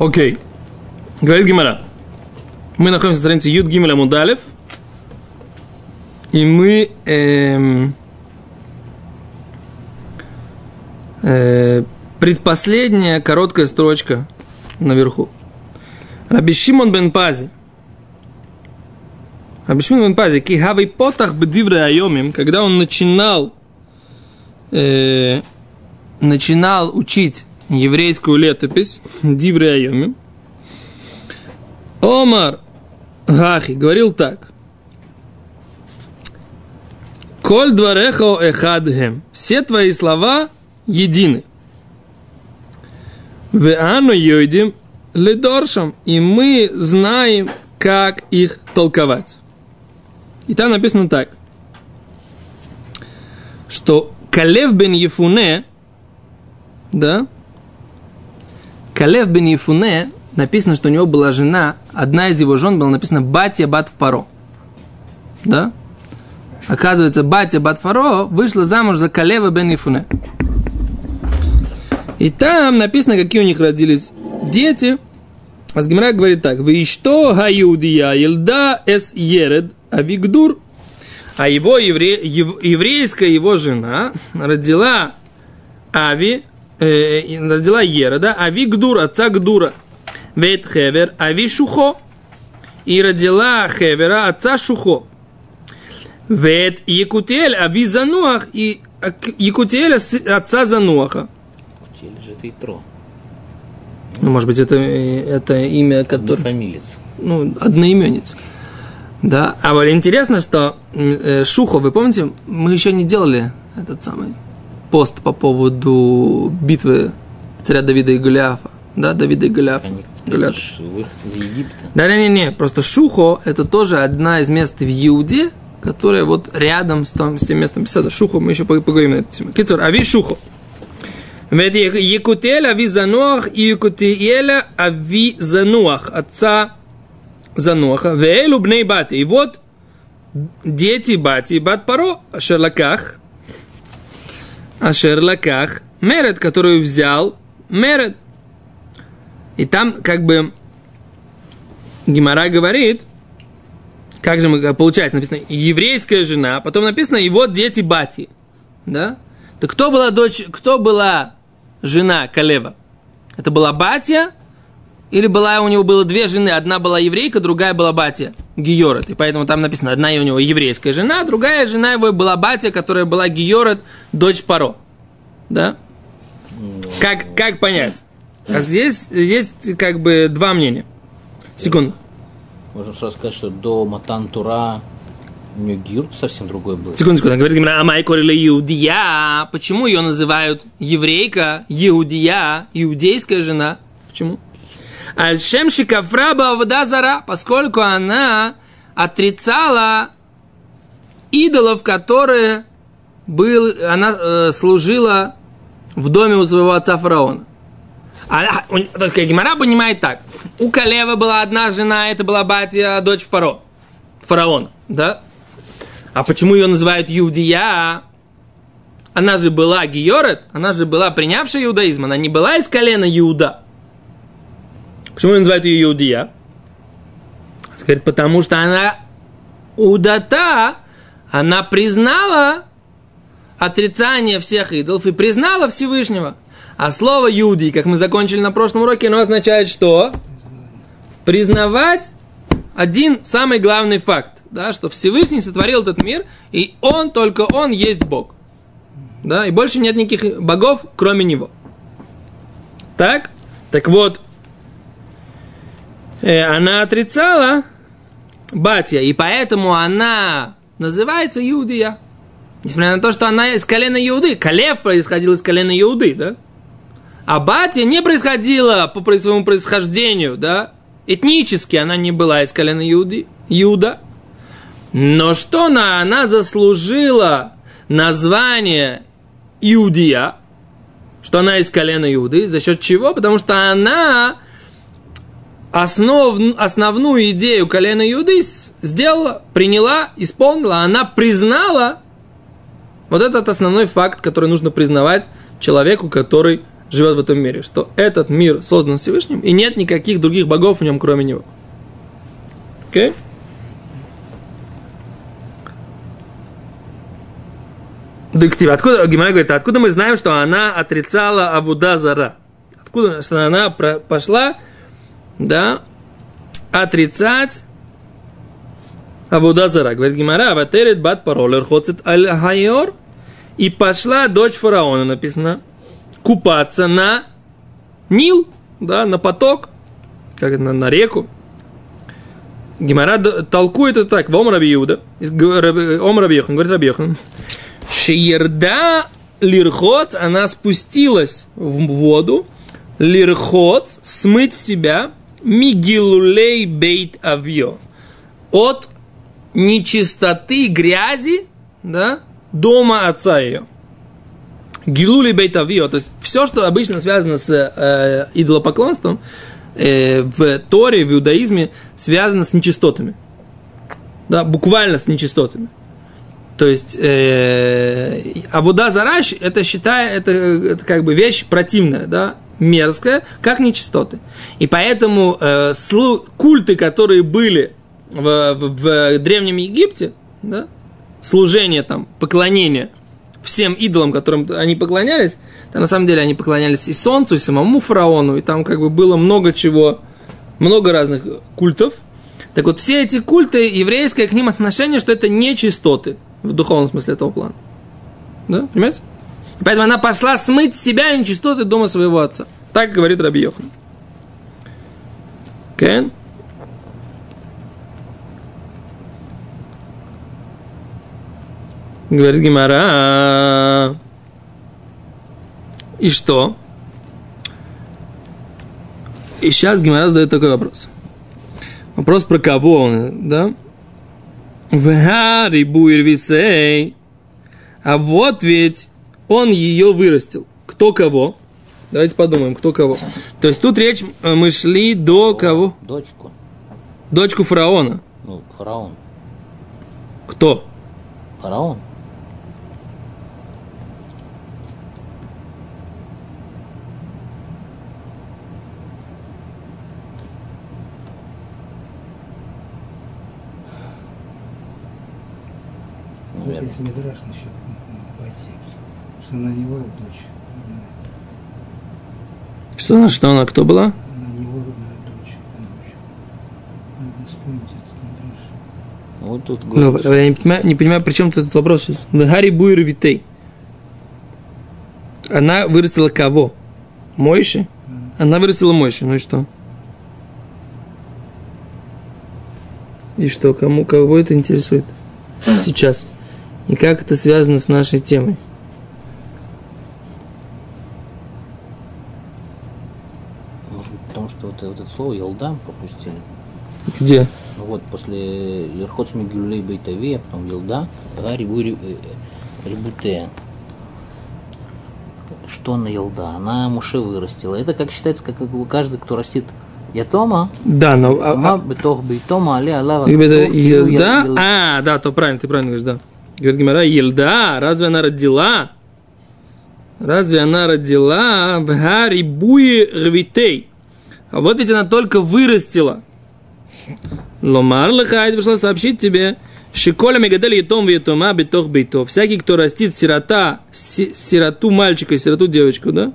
Окей. Говорит Гимара. Мы находимся на странице Юд Гимеля Мудалев. И мы эм, э, предпоследняя короткая строчка наверху. Раби Шимон бен Пази. Раби Шимон бен Пази. Кихавей потах бедивре айомим. Когда он начинал э, начинал учить еврейскую летопись Дивре Айоми, Омар Гахи говорил так. Коль дварехо эхадхем. Все твои слова едины. Веану йойдим ледоршам. И мы знаем, как их толковать. И там написано так, что Калев бен Ефуне, да, Калев бен Ефуне, написано, что у него была жена, одна из его жен была написана Батя Бат Паро. Да? Оказывается, Батя Бат Фаро вышла замуж за Калева бен Ефуне. И там написано, какие у них родились дети. Азгимра говорит так. Вы что гаюдия елда эс еред авигдур. А его евре, еврейская его жена родила Ави, э, родила Ерода, Ави Гдур, отца Гдура. Вет Хевер, Ави Шухо. И родила Хевера, отца Шухо. Вет Якутель, Ави Зануах, и Якутеля, отца Зануаха. Якутель же это Итро. Ну, может быть, это, это имя, которое... Фамилец. Ну, одноименец. Да, а вот интересно, что э, Шухо, вы помните, мы еще не делали этот самый пост по поводу битвы царя Давида и Голиафа. Да, Давида и Голиафа. Голиаф. Выход из Египта. Да, не, не, не, просто Шухо это тоже одна из мест в Иуде, которая вот рядом с, том, с тем местом писата. Шухо, мы еще поговорим на эту тему. Кицур, ави Шухо. Ведь Якутель ави Зануах и Якутеля ави Зануах, отца Зануаха. Веэлу бней бати. И вот дети бати, бат паро, шерлаках, а шерлаках, мерет, которую взял мерет. И там как бы Гимара говорит, как же мы, получается, написано, еврейская жена, потом написано, и вот дети Бати. Да? Так кто была дочь, кто была жена Калева? Это была Батя, или была у него было две жены, одна была еврейка, другая была Батя, Гиорет. И поэтому там написано, одна у него еврейская жена, другая жена его была Батя, которая была Гиорет, дочь Паро. Да? Как, как понять? А здесь есть как бы два мнения. Секунду. Можно сразу сказать, что до Матан Тура у нее гирт совсем другой был. Секунду, секунду. Говорит Гимра, Амай или Иудия. Почему ее называют еврейка, Иудия, иудейская жена? Почему? Альшем Шикафраба Авдазара, поскольку она отрицала идолов, которые был, она э, служила в доме у своего отца фараона. А, только Гимара понимает так. У Калева была одна жена, это была батя, дочь фаро, фараона, да? А почему ее называют Юдия? Она же была Георет, она же была принявшая иудаизм, она не была из колена Иуда. Почему называют ее Иудия? Говорит, потому что она удата, она признала отрицание всех идолов и признала Всевышнего. А слово Юди, как мы закончили на прошлом уроке, оно означает что? Признавать один самый главный факт, да, что Всевышний сотворил этот мир, и он, только он есть Бог. Да, и больше нет никаких богов, кроме него. Так? Так вот, она отрицала Батя, и поэтому она называется Иудия. Несмотря на то, что она из колена Иуды. Калев происходил из колена Иуды, да? А Батя не происходила по своему происхождению, да? Этнически она не была из колена Иуды, Иуда. Но что она? Она заслужила название Иудия, что она из колена Иуды. За счет чего? Потому что она основ, основную идею колена Иуды сделала, приняла, исполнила. Она признала вот этот основной факт, который нужно признавать человеку, который живет в этом мире, что этот мир создан Всевышним, и нет никаких других богов в нем, кроме него. Окей? Okay? Дектив. Откуда, Гимара говорит, откуда мы знаем, что она отрицала Авуда Зара? Откуда, что она пошла, да, отрицать Авуда Зара. Говорит Гимара, ватерет бат паролер хоцет аль хайор. И пошла дочь фараона, написано, купаться на Нил, да, на поток, как на, на реку. Гимара толкует это так, в Ом Раби Иуда, Ом говорит Раби Шиерда лирхот, она спустилась в воду, лирхот, смыть себя, мигилулей бейт авьо, от нечистоты, грязи, да, дома отца ее. Гилули бейтавио, то есть все, что обычно связано с э, идолопоклонством, э, в Торе, в иудаизме, связано с нечистотами. Да, буквально с нечистотами. То есть, э, Абуда Зараш, это считая, это, это как бы вещь противная, да, мерзкая, как нечистоты. И поэтому э, культы, которые были в, в, в Древнем Египте, да, служение там, поклонение всем идолам, которым они поклонялись, то на самом деле они поклонялись и солнцу, и самому фараону, и там как бы было много чего, много разных культов. Так вот, все эти культы, еврейское к ним отношение, что это нечистоты в духовном смысле этого плана. Да, понимаете? И поэтому она пошла смыть себя нечистоты дома своего отца. Так говорит Раби Йохан. Okay? Говорит Гимара. И что? И сейчас Гимара задает такой вопрос. Вопрос про кого он, да? Вгари буирвисей. А вот ведь он ее вырастил. Кто кого? Давайте подумаем, кто кого. То есть тут речь, э, мы шли до кого? Дочку. Дочку фараона. Ну, фараон. Кто? Фараон. Вот есть насчет Бати, что она не его дочь, родная. Что она, что она, кто была? Она не его родная дочь, там. Надо вспомнить этот. Вот тут Ну, говорится. я не понимаю, не понимаю, при чем тут этот вопрос сейчас. Вгари буир витей. Она вырастила кого? Мойши? Она вырастила Мойши, ну и что? И что, кому, кого это интересует? Сейчас. И как это связано с нашей темой? Может быть, потому что вот, вот это слово Елдам пропустили. Где? Ну вот, после Лерхот Смигюлей Бейтави, а потом Елда, Гарри Бури Рибуте. Что она Елда? Она Муше вырастила. Это как считается, как каждый, кто растит Ятома, Да, но... а- Ма бетох бейтома, але алава. Елда? А, да, то правильно, ты правильно говоришь, да. Говорит Гимара, Елда, разве она родила? Разве она родила в Хари Буи Рвитей? А вот ведь она только вырастила. Ломар лихайт пришла сообщить тебе, Шиколя мегадели етом ветома бетох бейтов. Всякий, кто растит сирота, си- сироту мальчика и сироту девочку, да?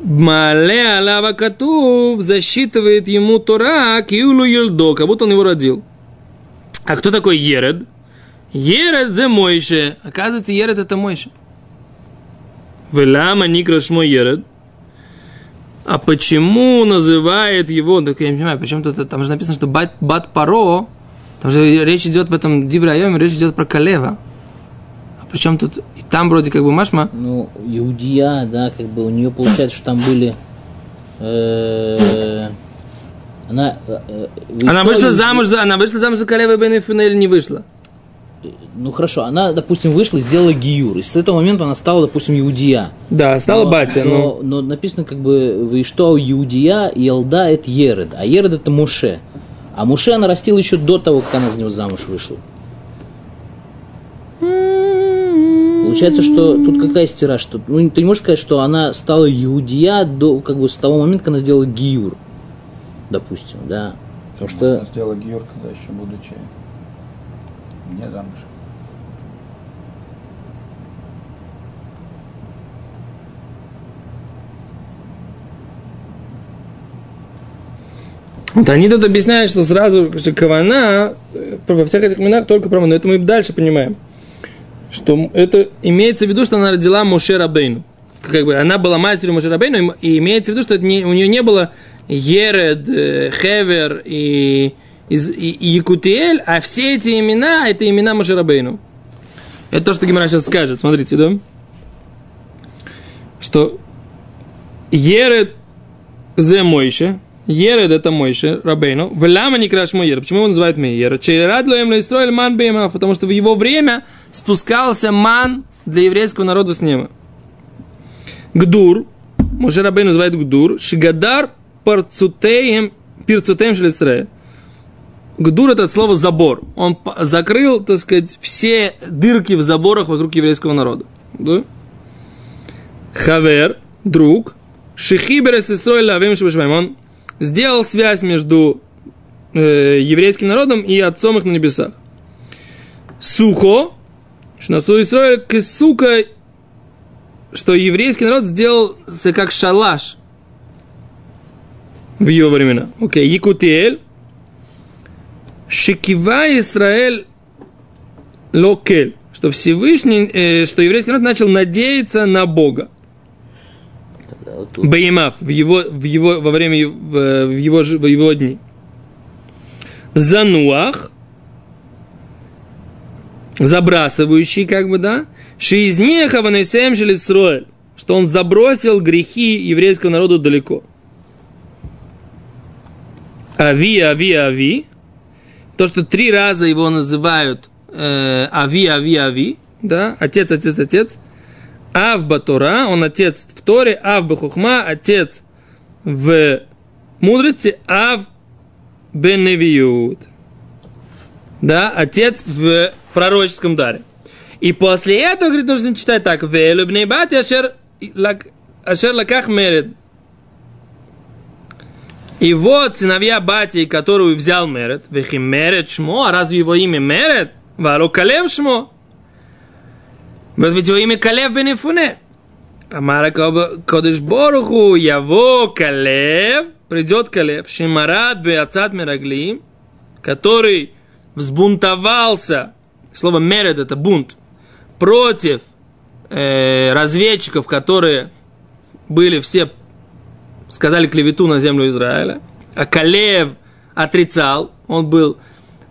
Мале алава катув засчитывает ему Тора киулу елдо, как будто он его родил. А кто такой Еред? Еред за Мойше. Оказывается, Еред это Мойше. Велама Никраш мой Еред. А почему называет его, так я не понимаю, почему тут, там же написано, что бат, бат паро, там же речь идет в этом Диврайоме, речь идет про Калева. А причем тут, и там вроде как бы Машма, Ну, Иудия, да, как бы у нее получается, что там были... э, Она, э, э, она вышла замуж, за, она вышла замуж за Калева Бен Эфина или не вышла? Ну хорошо, она, допустим, вышла и сделала гиюр. И с этого момента она стала, допустим, Иудия. Да, стала но, батя, но... но, но написано как бы вы что Иудия и Елда это Еред, а Еред это Муше. А Муше она растила еще до того, как она за него замуж вышла. Получается, что тут какая стира, что ну, ты не можешь сказать, что она стала иудия до как бы с того момента, когда она сделала гиюр, допустим, да, потому что Она сделала гиюр, когда еще будучи не замуж. Вот они тут объясняют, что сразу что кавана э, во всех этих именах только право, но это мы дальше понимаем. Что это имеется в виду, что она родила Моше Рабейну. Как бы она была матерью Моше Рабейну, и имеется в виду, что это не, у нее не было Еред, э, Хевер и, из- Якутиэль, а все эти имена, это имена Моше Рабейну. Это то, что Гимара сейчас скажет, смотрите, да? Что Еред Зе Мойше, Еред это Мойше, Рабейну. Велама не краш Мойер. Почему его называют Мейер? Черерад лоем лейстроэль ман беймав. Потому что в его время спускался ман для еврейского народа с неба. Гдур. Моше Рабейну называет Гдур. Шигадар парцутеем пирцутеем шелесрея. Гдур это от слова забор. Он закрыл, так сказать, все дырки в заборах вокруг еврейского народа. Да? Хавер, друг, Шихибер Исрой Лавим. Он сделал связь между э, еврейским народом и отцом их на небесах. Сухо, Шнасу Исрой Кисука, что еврейский народ сделал с- как шалаш в его времена. Окей, Якутиэль, Шикива Израиль Локель, что Всевышний, э, что еврейский народ начал надеяться на Бога. тут Баимав в его, в его, во время ев- в, его, в его дни. Зануах, забрасывающий, как бы, да, Шиизнеха ванесем шелисроэль, что он забросил грехи еврейского народа далеко. Ави, ави, ави, то, что три раза его называют э, ави, ави, ави, да, отец, отец, отец, Ав Батура, он отец в Торе, Ав Бахухма, отец в мудрости, Ав Беневиют. Да, отец в пророческом даре. И после этого, говорит, нужно читать так. Велюбней бати ашер ашер лаках меред. И вот сыновья Бати, которую взял Мерет, вехи Мерет Шмо, а разве его имя Мерет? Валу Калев Шмо. Вот ведь его имя Калев Бенефуне. Амара Кодыш Боруху, Яво Калев, придет Калев, Шимарат Беацат Мирагли, который взбунтовался, слово Меред это бунт, против э, разведчиков, которые были все, сказали клевету на землю Израиля, а Калев отрицал, он был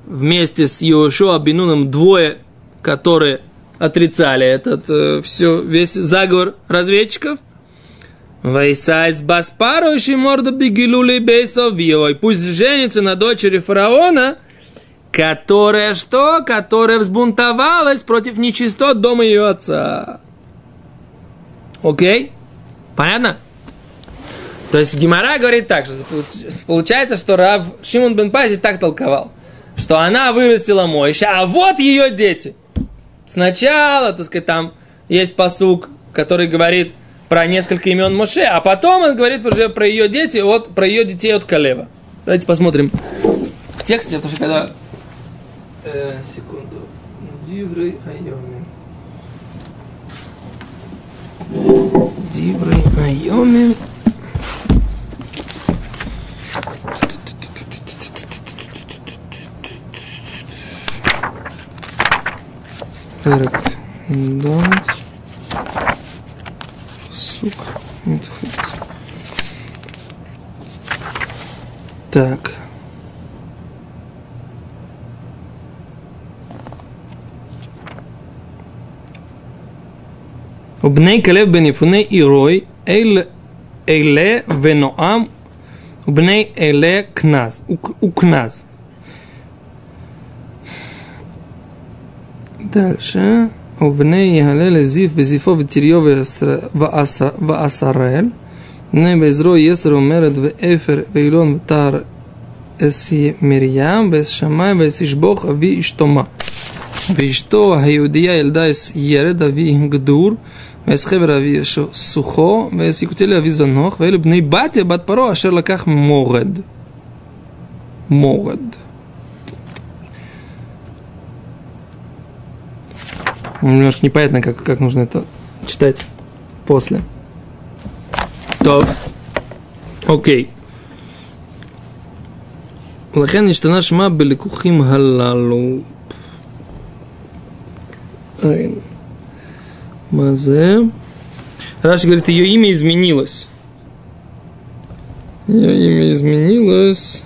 вместе с Йошуа Бинуном двое, которые отрицали этот э, все, весь заговор разведчиков. Вайсайс Баспару Шиморда Бигилули Бейсовьевой. Пусть женится на дочери фараона, которая что? Которая взбунтовалась против нечистот дома ее отца. Окей? Понятно? То есть Гимара говорит так, что получается, что Рав Шимон бен Пази так толковал, что она вырастила Мойша, а вот ее дети. Сначала, так сказать, там есть посук, который говорит про несколько имен Моше, а потом он говорит уже про ее дети, от, про ее детей от Калева. Давайте посмотрим в тексте, потому что когда... Э, секунду. Диврей Айоми. Диврей Айоми. Перек. Далец. Сука. Это хоть. Так. ובני כלב בן יפונה עירוי, אל, אלה ונועם, ובני אלה כנז, וכנז. Дальше. ובני יהלל לזיף וזיפו ותריו ועשרל. בני בעזרו יסר ומרד ואפר ואילון ותר אס מרים ואס שמאי ואס ישבוך אבי אשתומה. ואשתו היהודייה ילדה ילד אבי גדור, ואס חבר אבי סוחו, ואס יקוטלי אבי זנוח, ואלה בני בתיה בת פרעה אשר לקח מורד. мород. Немножко непонятно, как, как нужно это читать после. То. Окей. Лахен и штана шма беликухим халалу. Мазе. Раши говорит, ее имя изменилось. Ее имя изменилось.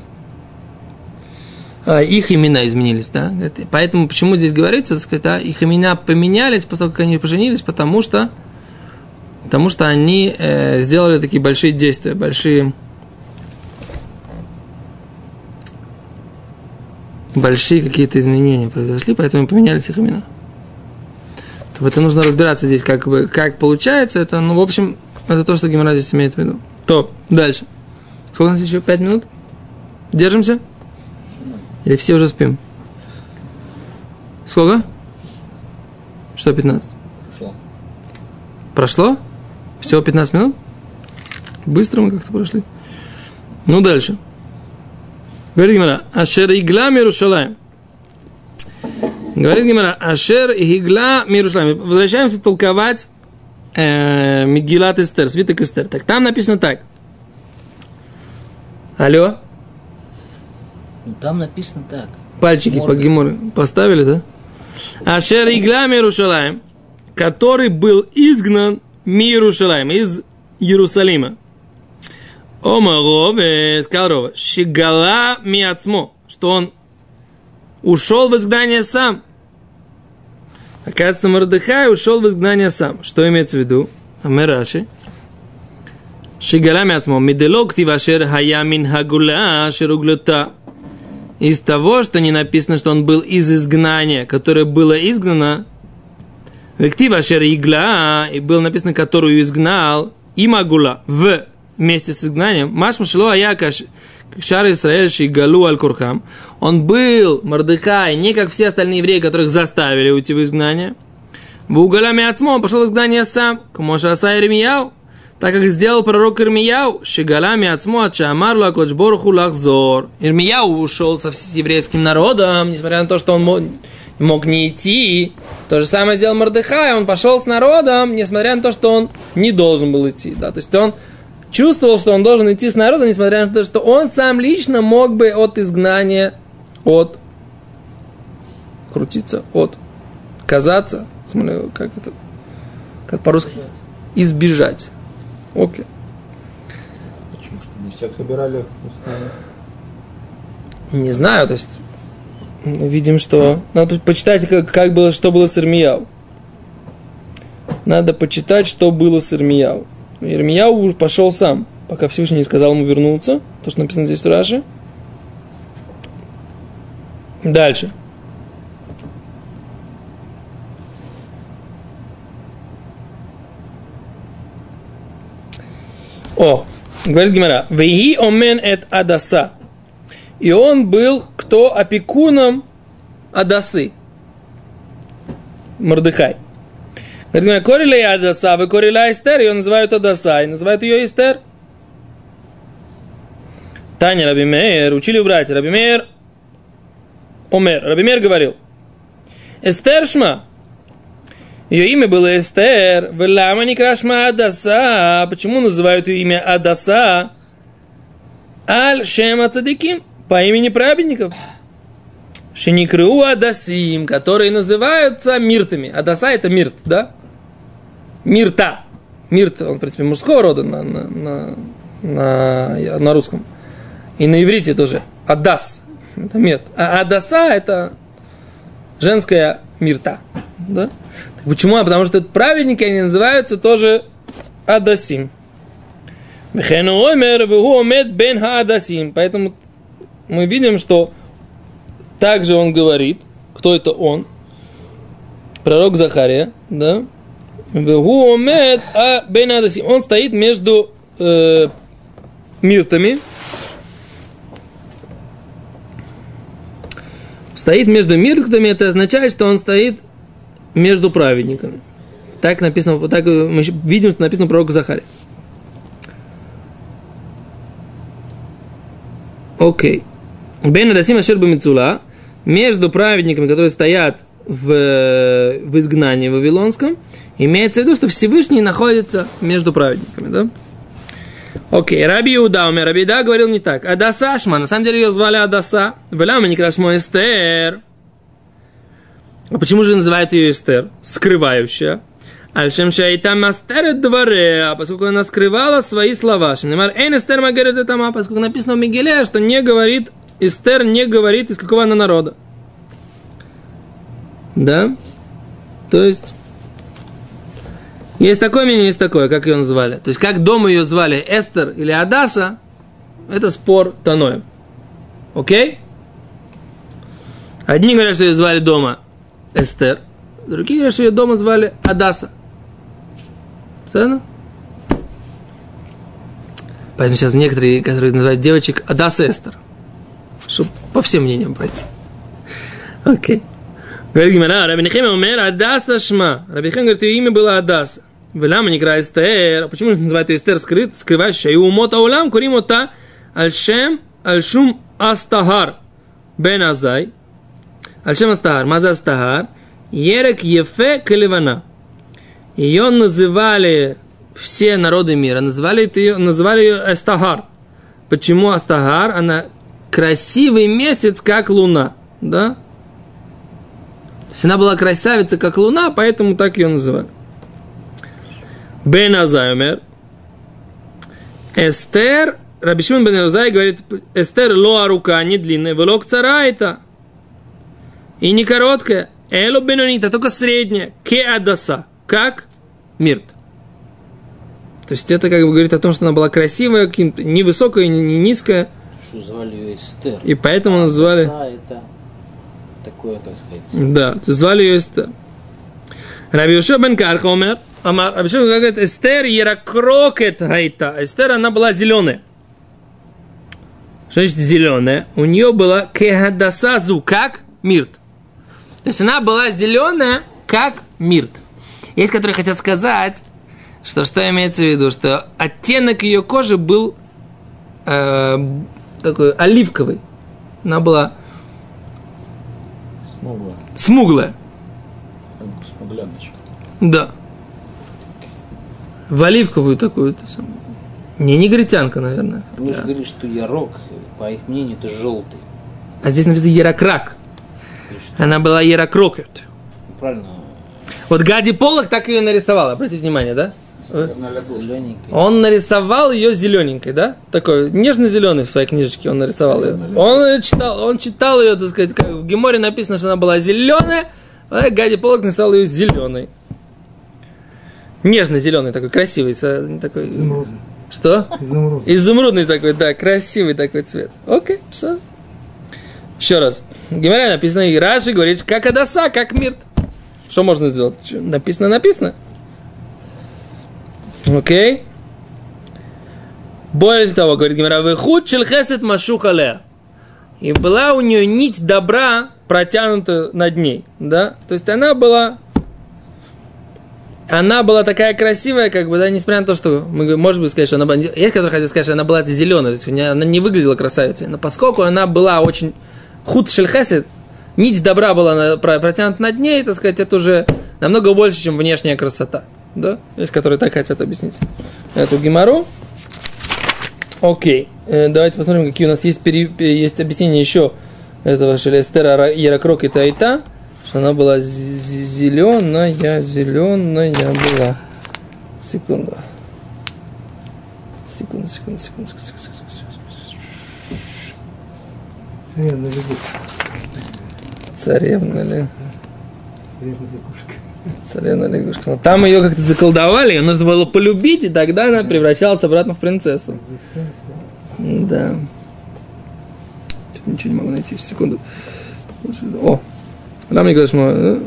А, их имена изменились, да? Поэтому почему здесь говорится, так сказать, да, их имена поменялись после того, как они поженились, потому что, потому что они э, сделали такие большие действия, большие, большие какие-то изменения произошли, поэтому поменялись их имена. То это нужно разбираться здесь, как бы, как получается это, ну, в общем, это то, что Гимара здесь имеет в виду. То, дальше. Сколько у нас еще? Пять минут? Держимся? Или все уже спим? Сколько? Что 15? Прошло. Прошло? Всего 15 минут? Быстро мы как-то прошли. Ну, дальше. Говорит Гимара, Ашер игла Мирушалаем. Говорит Гимара, Ашер игла Мирушалаем. Возвращаемся толковать э, Мигилат Эстер, свиток Эстер. Так там написано так. Алло? Ну, там написано так. Пальчики по Морда. гемору поставили, да? Ашер игла Мирушалаем, который был изгнан Мирушалаем, из Иерусалима. Омаров, сказал Рова, Шигала Миацмо, что он ушел в изгнание сам. Оказывается, Мордыхай ушел в изгнание сам. Что имеется в виду? Амераши. Шигала Миацмо, Миделок Тивашер Хаямин Хагула Шеруглюта. Из того, что не написано, что он был из изгнания, которое было изгнано, Вектива Шер Игла, и было написано, которую изгнал, и Магула, в вместе с изгнанием, Маш Машило Аяка Шар Исраэль Шигалу Аль Курхам, он был, Мордыхай, не как все остальные евреи, которых заставили уйти в изгнание. В уголями Ацмо он пошел в изгнание сам, к Моша Аса так как сделал пророк Ирмияу, Шигалями Ацмо от Шамарлу Акочборху Лахзор. Ирмияу ушел со еврейским народом, несмотря на то, что он мог, мог не идти. То же самое сделал Мордыхай, он пошел с народом, несмотря на то, что он не должен был идти. Да? То есть он чувствовал, что он должен идти с народом, несмотря на то, что он сам лично мог бы от изгнания, от крутиться, от казаться, как это, как по-русски, избежать. Окей. Почему? Что не всех собирали устами? Не знаю, то есть видим, что надо почитать, как, как было, что было с Ирмияу. Надо почитать, что было с Ирмияу. Ирмияу пошел сам, пока Всевышний не сказал ему вернуться, то, что написано здесь в Раши. Дальше. О, говорит Гимара, «Веги омен эт адаса». И он был кто опекуном Адасы. Мордыхай. Говорит, Гимара, корила Адаса, вы корила Эстер, ее называют Адаса, и называют ее Эстер. Таня Рабимер, учили брать, Рабимер, Омер, Рабимер говорил, Эстер Шма, ее имя было Эстер. Велама не крашма Адаса. Почему называют ее имя Адаса? Аль Шема Цадиким. По имени праведников. Шеникру Адасим, которые называются миртами. Адаса это мирт, да? Мирта. Мирт, он, в принципе, мужского рода на, на, на, на, на русском. И на иврите тоже. Адас. Это мирт. А Адаса это женская мирта. Да? Почему? А потому что праведники, они называются тоже Адасим. Бен хаадасим. Поэтому мы видим, что также он говорит, кто это он, пророк Захария, да, а. Он стоит между э, миртами, Стоит между миртками, это означает, что он стоит между праведниками. Так написано, так мы видим, что написано пророку Захаре. Окей. Бен Адасим Ашер Бамицула, между праведниками, которые стоят в, в изгнании вавилонском, имеется в виду, что Всевышний находится между праведниками, да? Окей, Раби Иуда, умер, Раби Иуда говорил не так. Адаса Ашма, на самом деле ее звали Адаса. Велама не Эстер. А почему же называют ее Эстер? Скрывающая. Альшем шайта мастерет дворе, а поскольку она скрывала свои слова. Шинемар эйн Эстер магерет этама, поскольку написано в Мигеле, что не говорит, Эстер не говорит, из какого она народа. Да? То есть, есть такое мнение, есть такое, как ее называли. То есть, как дома ее звали Эстер или Адаса, это спор Таноем. Окей? Одни говорят, что ее звали дома Эстер, другие что ее дома звали Адаса. Понятно? Поэтому сейчас некоторые, которые называют девочек Адаса Эстер. Чтобы по всем мнениям пройти. Окей. Говорит Гимара, Раби Нехема умер Адаса Шма. Раби Нехема говорит, ее имя было Адаса. Велама не играет Эстер. А почему же называют ее Эстер скрыт, скрывающая? И умота улам курим ота альшем альшум астагар бен азай. Альшем астагар. Маза астагар. Ерек ефе каливана. Ее называли все народы мира, называли ее, называли ее Астагар. Почему Астагар? Она красивый месяц, как луна. Да? То есть она была красавица, как луна, поэтому так ее называли. Бен Азаймер. Эстер, Рабишимон Бен Азай говорит, Эстер лоа рука не длинная, велок цара это. И не короткая. Эло бенонита, только средняя. Ке адаса. Как? Мирт. То есть это как бы говорит о том, что она была красивая, не высокая, не, не низкая. Что звали ее Эстер. И поэтому называли... Отца это такое, как сказать. Да, звали ее Эстер. Раби Йошуа бен Карха умер. Амар, Раби Йошуа говорит, Эстер яракрокет гайта. Эстер, она была зеленая. Что значит зеленая? У нее была кехадасазу, как мирт. То есть она была зеленая, как мирт. Есть, которые хотят сказать, что что имеется в виду, что оттенок ее кожи был э, такой оливковый. Она была Смуглая. смуглая. Смугляночка. Да. В оливковую такую. -то самую. Не негритянка, наверное. Вы же говорили, что ярок, по их мнению, это желтый. А здесь написано Ярокрак. Она была Ярокрокет. правильно, Вот Гади Полок так ее нарисовал, обратите внимание, да? Он нарисовал ее зелененькой, да? Такой нежно-зеленый в своей книжечке он нарисовал ее. Он читал, он читал ее, так сказать, как в Геморе написано, что она была зеленая, а Гади Полок нарисовал ее зеленой. Нежно-зеленый такой, красивый, такой. Изумрудный. Что? Изумруд. Изумрудный такой, да, красивый такой цвет. Окей, все. Еще раз. В Геморе написано, и Раши говорит, как Адаса, как Мирт. Что можно сделать? Чё, Написано, написано. Окей. Более того, говорит Гимара, выхуд хесед машухалея. И была у нее нить добра протянута над ней, да? То есть она была она была такая красивая, как бы, да, несмотря на то, что мы можем быть сказать, что она была... Есть, которые хотят сказать, что она была зеленая, то есть у нее, она не выглядела красавицей, но поскольку она была очень худ шельхесед, нить добра была протянута над ней, так сказать, это уже намного больше, чем внешняя красота, да? Есть, которые так хотят объяснить эту гемору. Окей, Э, давайте посмотрим, какие у нас есть, пере- пере- есть объяснения еще этого Шелестера Ярокрок и Тайта, что она была зеленая, зеленая была. Секунду, секунду, секунду, секунду, секунду, секунду, секунду. Царевна лягушка. Царевна ли? Царевна лягушка. Царевна лягушка. Но там ее как-то заколдовали, ее нужно было полюбить, и тогда она превращалась обратно в принцессу. Да. Ничего не могу найти. Секунду. О! Ламит Гашма.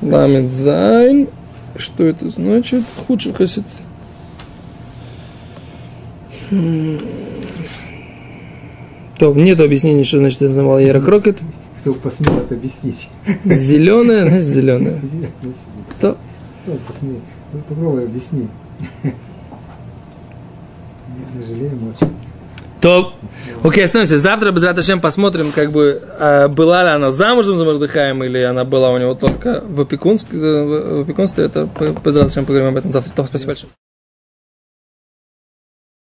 Ламит Зайн. Что это значит? Худший хасид. То нет объяснения, что значит это называл Ера Крокет. Кто посмел это объяснить? Зеленая, значит, зеленая. То. Кто посмел? Ну, попробуй объясни. Леви молчит. То. Окей, остановимся. Завтра без Раташем посмотрим, как бы, а, была ли она замужем за Мордыхаем, или она была у него только в опекунстве. В опекунстве это без Раташем поговорим об этом завтра. То, спасибо большое.